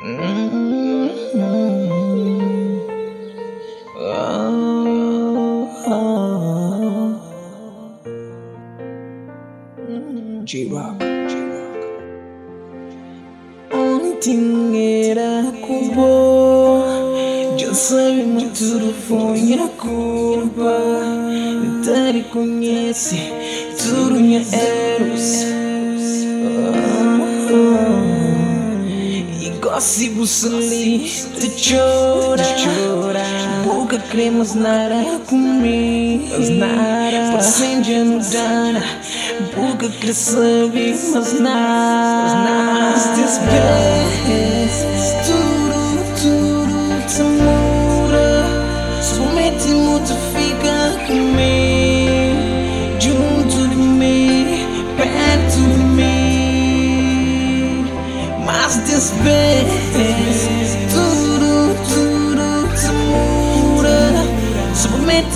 J-Rock, J-Rock. Ontem era culpa, já sabemos tudo foi a culpa. Te reconhece, tudo minha eros. E gosto ali, te chora, boca cremas nada comigo, nada. Passenger mudana, boca crescer, mas nada. This best,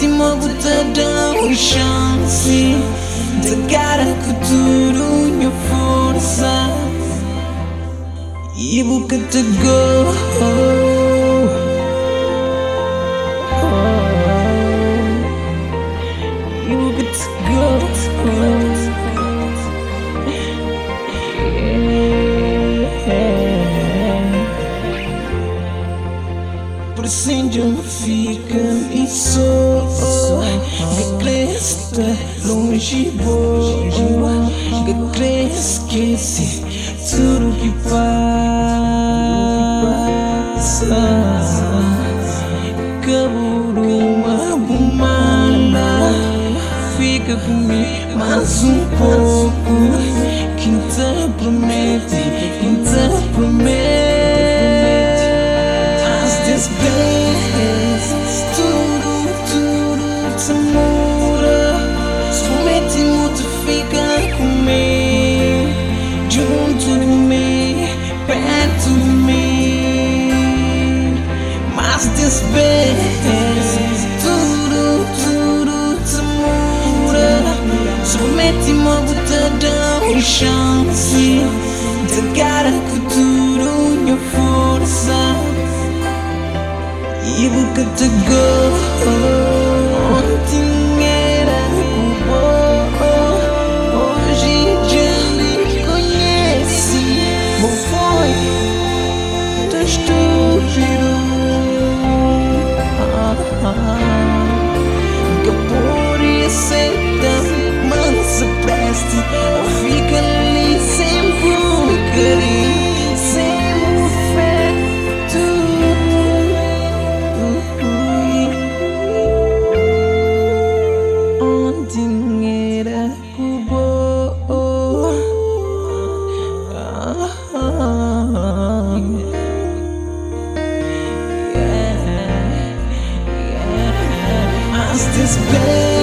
Te dá uma chance de cara que tudo força. E boca te go. E Presente fica e sou. Que cresce longe boa. Que cresce esquece tudo que passa Caburuma bumana Fica comigo mais um pouco. Quem te promete, quem te promete Despeças, tudo, tudo te muda Somente muito fica comigo Junto de mim, perto de mim. Mas despeças, tudo, tudo te Somente muito te dá uma chance De cara força E boca te go jingera kubo. Ah, ah, ah. This bed